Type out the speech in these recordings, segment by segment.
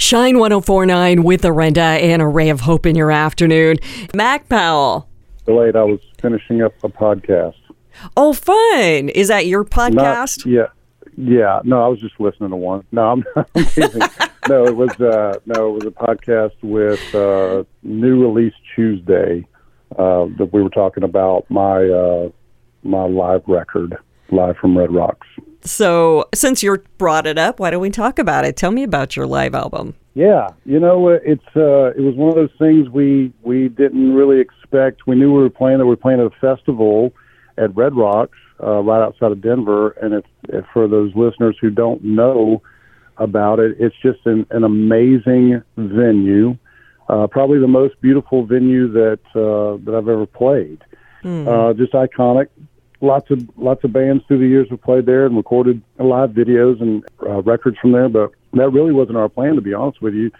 Shine 1049 with Lorenda and a ray of hope in your afternoon. Mac Powell. Delayed. I was finishing up a podcast. Oh, fun. Is that your podcast? Not, yeah. Yeah. No, I was just listening to one. No, I'm, I'm no, it was uh, no, it was a podcast with uh, New Release Tuesday uh, that we were talking about my uh, my live record, live from Red Rocks. So, since you brought it up, why don't we talk about it? Tell me about your live album. Yeah, you know, it's uh, it was one of those things we we didn't really expect. We knew we were playing that we were playing at a festival at Red Rocks, uh, right outside of Denver. And if, if for those listeners who don't know about it, it's just an, an amazing venue. Uh, probably the most beautiful venue that uh, that I've ever played. Mm. Uh, just iconic lots of lots of bands through the years have played there and recorded live videos and uh, records from there. But that really wasn't our plan, to be honest with you.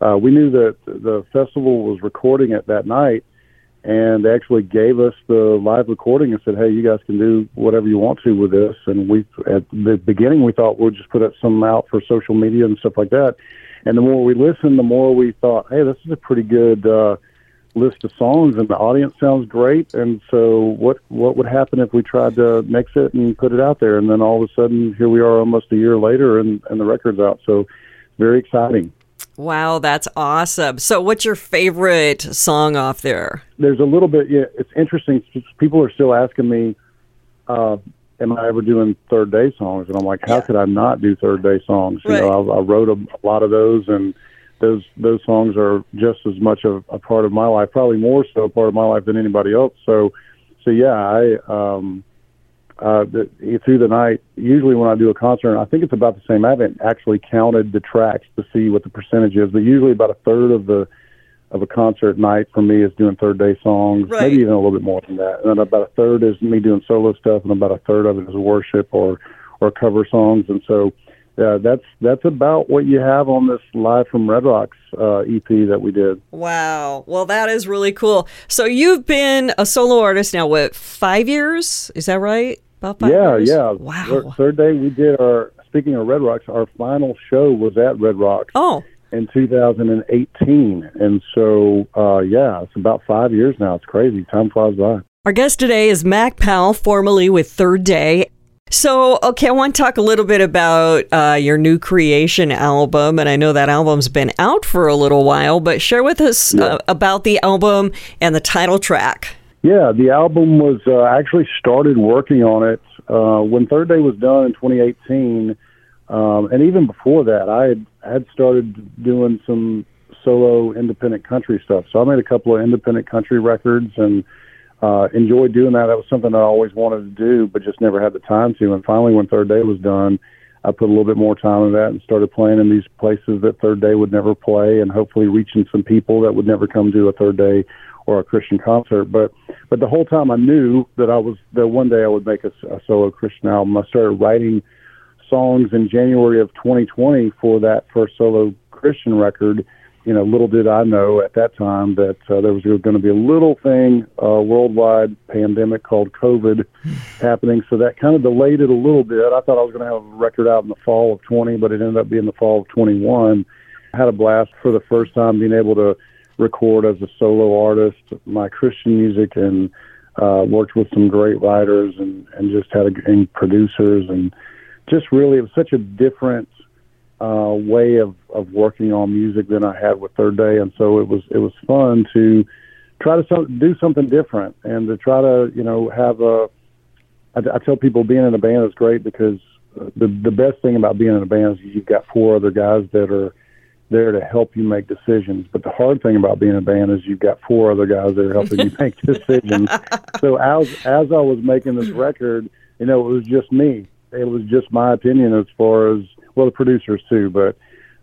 Uh, we knew that the festival was recording it that night, and they actually gave us the live recording and said, "Hey, you guys can do whatever you want to with this." And we, at the beginning, we thought we'll just put up some out for social media and stuff like that. And the more we listened, the more we thought, "Hey, this is a pretty good." Uh, list of songs and the audience sounds great and so what what would happen if we tried to mix it and put it out there and then all of a sudden here we are almost a year later and and the record's out so very exciting wow that's awesome so what's your favorite song off there there's a little bit yeah it's interesting people are still asking me uh am I ever doing third day songs? And I'm like, how yeah. could I not do third day songs? You right. know, I, I wrote a, a lot of those, and those those songs are just as much of a part of my life, probably more so a part of my life than anybody else. So, so yeah, I um, uh, the, through the night. Usually, when I do a concert, I think it's about the same. I haven't actually counted the tracks to see what the percentage is, but usually about a third of the of a concert night for me is doing third day songs, right. maybe even a little bit more than that. And then about a third is me doing solo stuff, and about a third of it is worship or or cover songs. And so yeah, that's that's about what you have on this live from Red Rocks uh, EP that we did. Wow, well, that is really cool. So you've been a solo artist now, what five years? Is that right? About five yeah, years? yeah. Wow. Third day we did our. Speaking of Red Rocks, our final show was at Red Rocks. Oh. In 2018, and so uh, yeah, it's about five years now. It's crazy. Time flies by. Our guest today is Mac Powell, formerly with Third Day. So, okay, I want to talk a little bit about uh, your new creation album. And I know that album's been out for a little while, but share with us yeah. uh, about the album and the title track. Yeah, the album was uh, actually started working on it uh, when Third Day was done in 2018. Um, and even before that, I had, had started doing some solo independent country stuff. So I made a couple of independent country records and uh, enjoyed doing that. That was something I always wanted to do, but just never had the time to. And finally, when Third Day was done, I put a little bit more time in that and started playing in these places that Third Day would never play, and hopefully reaching some people that would never come to a Third Day or a Christian concert. But but the whole time I knew that I was that one day I would make a, a solo Christian album. I started writing songs in January of 2020 for that first solo Christian record you know, little did I know at that time that uh, there was going to be a little thing, uh, worldwide pandemic called COVID happening. So that kind of delayed it a little bit. I thought I was going to have a record out in the fall of 20, but it ended up being the fall of 21. I had a blast for the first time being able to record as a solo artist my Christian music and uh, worked with some great writers and, and just had a, and producers and just really it was such a different uh, way of, of working on music than I had with Third Day, and so it was it was fun to try to so, do something different and to try to you know have a. I, I tell people being in a band is great because the the best thing about being in a band is you've got four other guys that are there to help you make decisions. But the hard thing about being in a band is you've got four other guys that are helping you make decisions. So as as I was making this record, you know, it was just me. It was just my opinion as far as well, the producers too, but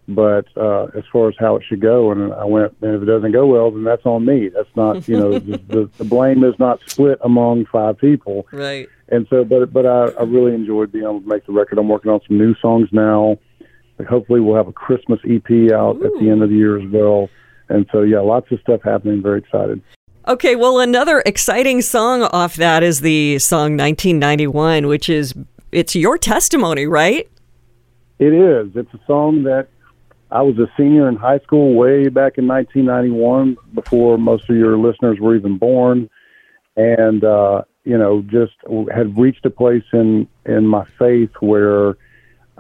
but uh, as far as how it should go, and I went, and if it doesn't go well, then that's on me. That's not, you know, the, the, the blame is not split among five people. Right. And so, but but I, I really enjoyed being able to make the record. I'm working on some new songs now. Hopefully, we'll have a Christmas EP out Ooh. at the end of the year as well. And so, yeah, lots of stuff happening. Very excited. Okay, well, another exciting song off that is the song 1991, which is it's your testimony, right? It is. It's a song that I was a senior in high school way back in 1991, before most of your listeners were even born, and uh, you know, just had reached a place in in my faith where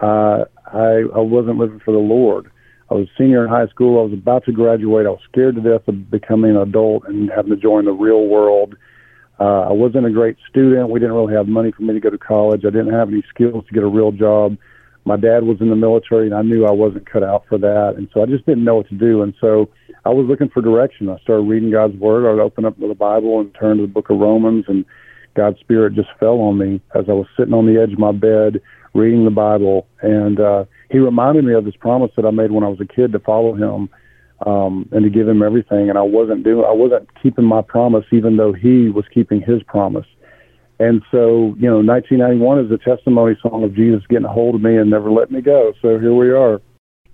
uh, I I wasn't living for the Lord. I was a senior in high school. I was about to graduate. I was scared to death of becoming an adult and having to join the real world. Uh, I wasn't a great student. We didn't really have money for me to go to college. I didn't have any skills to get a real job. My dad was in the military, and I knew I wasn't cut out for that. And so I just didn't know what to do. And so I was looking for direction. I started reading God's Word. I would open up the Bible and turn to the book of Romans, and God's Spirit just fell on me as I was sitting on the edge of my bed reading the Bible. And uh, He reminded me of this promise that I made when I was a kid to follow Him um, and to give him everything. And I wasn't doing, I wasn't keeping my promise, even though he was keeping his promise. And so, you know, 1991 is a testimony song of Jesus getting a hold of me and never letting me go. So here we are.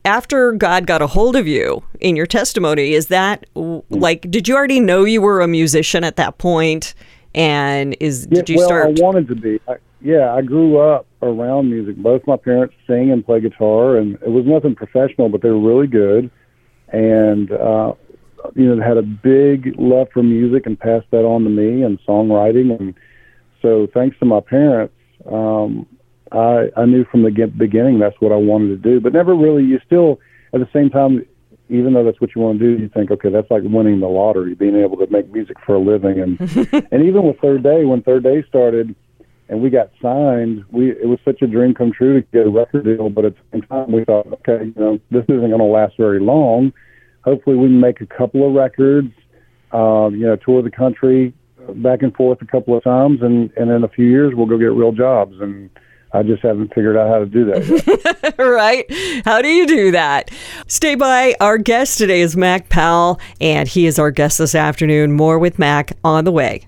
After God got a hold of you in your testimony, is that like, did you already know you were a musician at that point? And is yeah, did you well, start? I wanted to be. I, yeah, I grew up around music. Both my parents sing and play guitar, and it was nothing professional, but they were really good and uh, you know they had a big love for music and passed that on to me and songwriting and so thanks to my parents um, I, I knew from the beginning that's what I wanted to do but never really you still at the same time even though that's what you want to do you think okay that's like winning the lottery being able to make music for a living and and even with third day when third day started and we got signed. We it was such a dream come true to get a record deal, but at the same time we thought, okay, you know, this isn't going to last very long. Hopefully, we can make a couple of records, um, you know, tour the country back and forth a couple of times, and and in a few years we'll go get real jobs. And I just haven't figured out how to do that right? How do you do that? Stay by. Our guest today is Mac Powell, and he is our guest this afternoon. More with Mac on the way.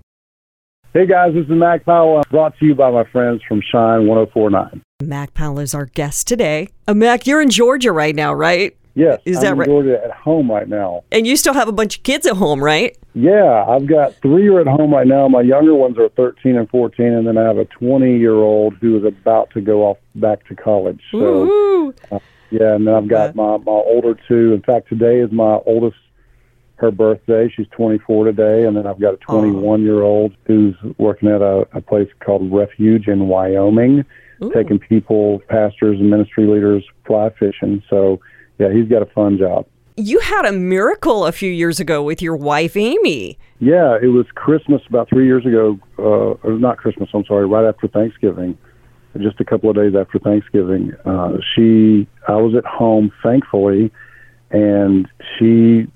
Hey guys, this is Mac Powell, I'm brought to you by my friends from Shine 1049. Mac Powell is our guest today. Uh, Mac, you're in Georgia right now, right? Yes, Is I'm that right? Georgia at home right now. And you still have a bunch of kids at home, right? Yeah, I've got three are at home right now. My younger ones are 13 and 14, and then I have a 20 year old who is about to go off back to college. So, Woo-hoo. Uh, yeah, and then I've got my, my older two. In fact, today is my oldest, her birthday. She's 24 today, and then I've got a 21 year old who's working at a, a place called Refuge in Wyoming, Ooh. taking people, pastors, and ministry leaders fly fishing. So, yeah, he's got a fun job. You had a miracle a few years ago with your wife, Amy. Yeah, it was Christmas about three years ago. Uh, or not Christmas, I'm sorry, right after Thanksgiving, just a couple of days after Thanksgiving. Uh, she, I was at home, thankfully, and she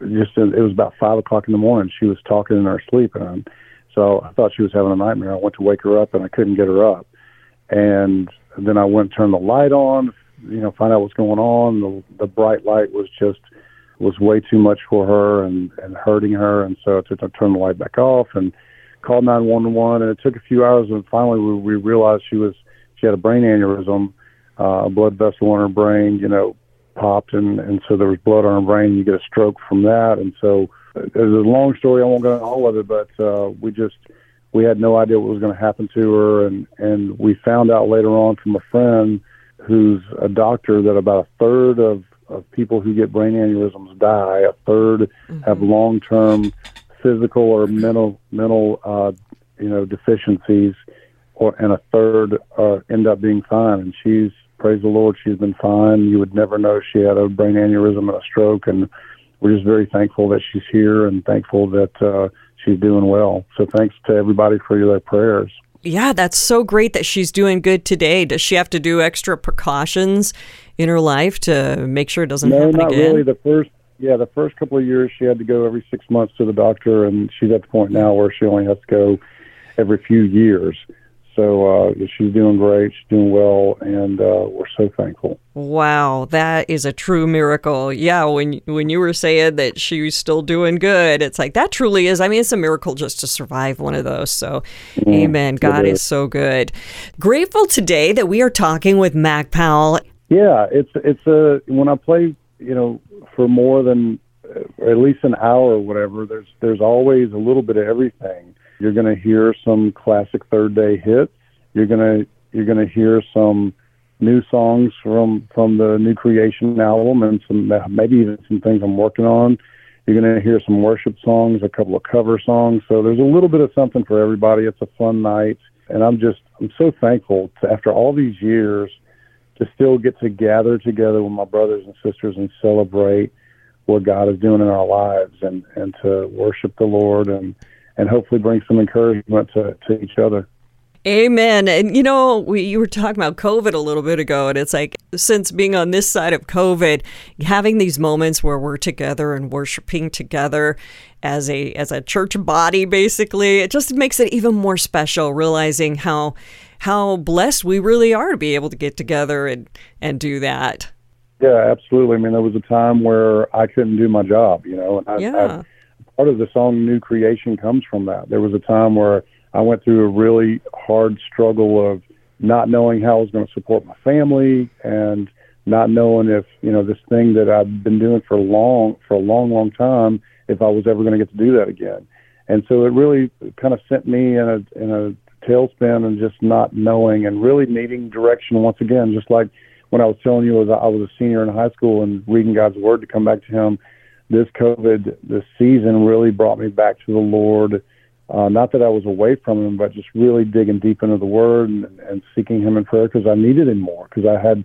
just, it was about five o'clock in the morning. She was talking in her sleep, and so I thought she was having a nightmare. I went to wake her up, and I couldn't get her up. And then I went and turned the light on, you know, find out what's going on. The, the bright light was just was way too much for her and and hurting her, and so I took turned the light back off and called 911. And it took a few hours, and finally we, we realized she was she had a brain aneurysm, uh, a blood vessel in her brain, you know, popped, and and so there was blood on her brain. You get a stroke from that, and so uh, it's a long story. I won't go into all of it, but uh, we just we had no idea what was going to happen to her, and and we found out later on from a friend who's a doctor that about a third of of people who get brain aneurysms die. A 3rd have long term physical or mental mental uh, you know deficiencies, or and a third uh, end up being fine. And she's praise the Lord, she's been fine. You would never know she had a brain aneurysm and a stroke, and we're just very thankful that she's here and thankful that uh, she's doing well. So thanks to everybody for your prayers. Yeah, that's so great that she's doing good today. Does she have to do extra precautions in her life to make sure it doesn't No, happen not again? really. The first, yeah, the first couple of years she had to go every six months to the doctor, and she's at the point now where she only has to go every few years. So uh, she's doing great. She's doing well, and uh, we're so thankful. Wow, that is a true miracle. Yeah, when when you were saying that she's still doing good, it's like that truly is. I mean, it's a miracle just to survive one of those. So, amen. God is. is so good. Grateful today that we are talking with Mac Powell. Yeah, it's it's a when I play, you know, for more than uh, at least an hour or whatever. There's there's always a little bit of everything. You're going to hear some classic third day hits. You're gonna you're gonna hear some new songs from from the new creation album and some maybe even some things I'm working on. You're going to hear some worship songs, a couple of cover songs. So there's a little bit of something for everybody. It's a fun night, and I'm just I'm so thankful to, after all these years to still get to gather together with my brothers and sisters and celebrate what God is doing in our lives and and to worship the Lord and and hopefully bring some encouragement to, to each other. Amen. And you know, we you were talking about COVID a little bit ago, and it's like since being on this side of COVID, having these moments where we're together and worshiping together as a as a church body, basically, it just makes it even more special. Realizing how how blessed we really are to be able to get together and and do that. Yeah, absolutely. I mean, there was a time where I couldn't do my job, you know, and I, yeah. I, part of the song "New Creation" comes from that. There was a time where I went through a really hard struggle of not knowing how I was going to support my family and not knowing if you know this thing that I've been doing for long for a long, long time if I was ever going to get to do that again. And so it really kind of sent me in a in a tailspin and just not knowing and really needing direction once again. Just like when I was telling you, was I was a senior in high school and reading God's Word to come back to Him. This COVID, this season really brought me back to the Lord uh, not that I was away from him, but just really digging deep into the Word and, and seeking Him in prayer because I needed Him more because I had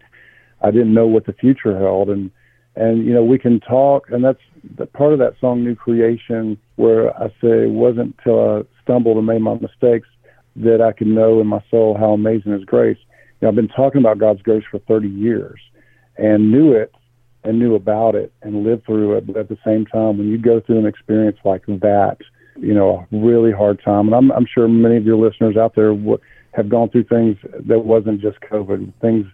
I didn't know what the future held and and you know we can talk and that's the part of that song New Creation where I say it wasn't till I stumbled and made my mistakes that I could know in my soul how amazing His grace. You know, I've been talking about God's grace for 30 years and knew it and knew about it and lived through it, but at the same time, when you go through an experience like that you know, a really hard time. And I'm, I'm sure many of your listeners out there w- have gone through things that wasn't just COVID, things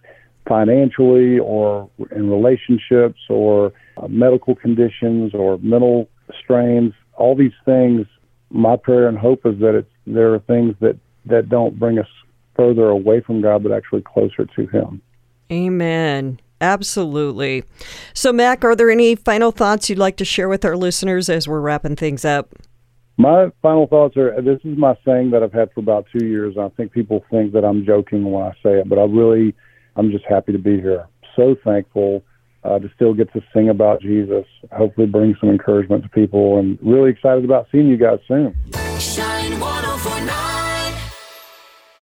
financially or in relationships or uh, medical conditions or mental strains. All these things, my prayer and hope is that it's, there are things that, that don't bring us further away from God, but actually closer to Him. Amen. Absolutely. So, Mac, are there any final thoughts you'd like to share with our listeners as we're wrapping things up? My final thoughts are this is my saying that I've had for about two years. I think people think that I'm joking when I say it, but I really, I'm just happy to be here. So thankful uh, to still get to sing about Jesus. Hopefully, bring some encouragement to people, and really excited about seeing you guys soon. Shine 104.9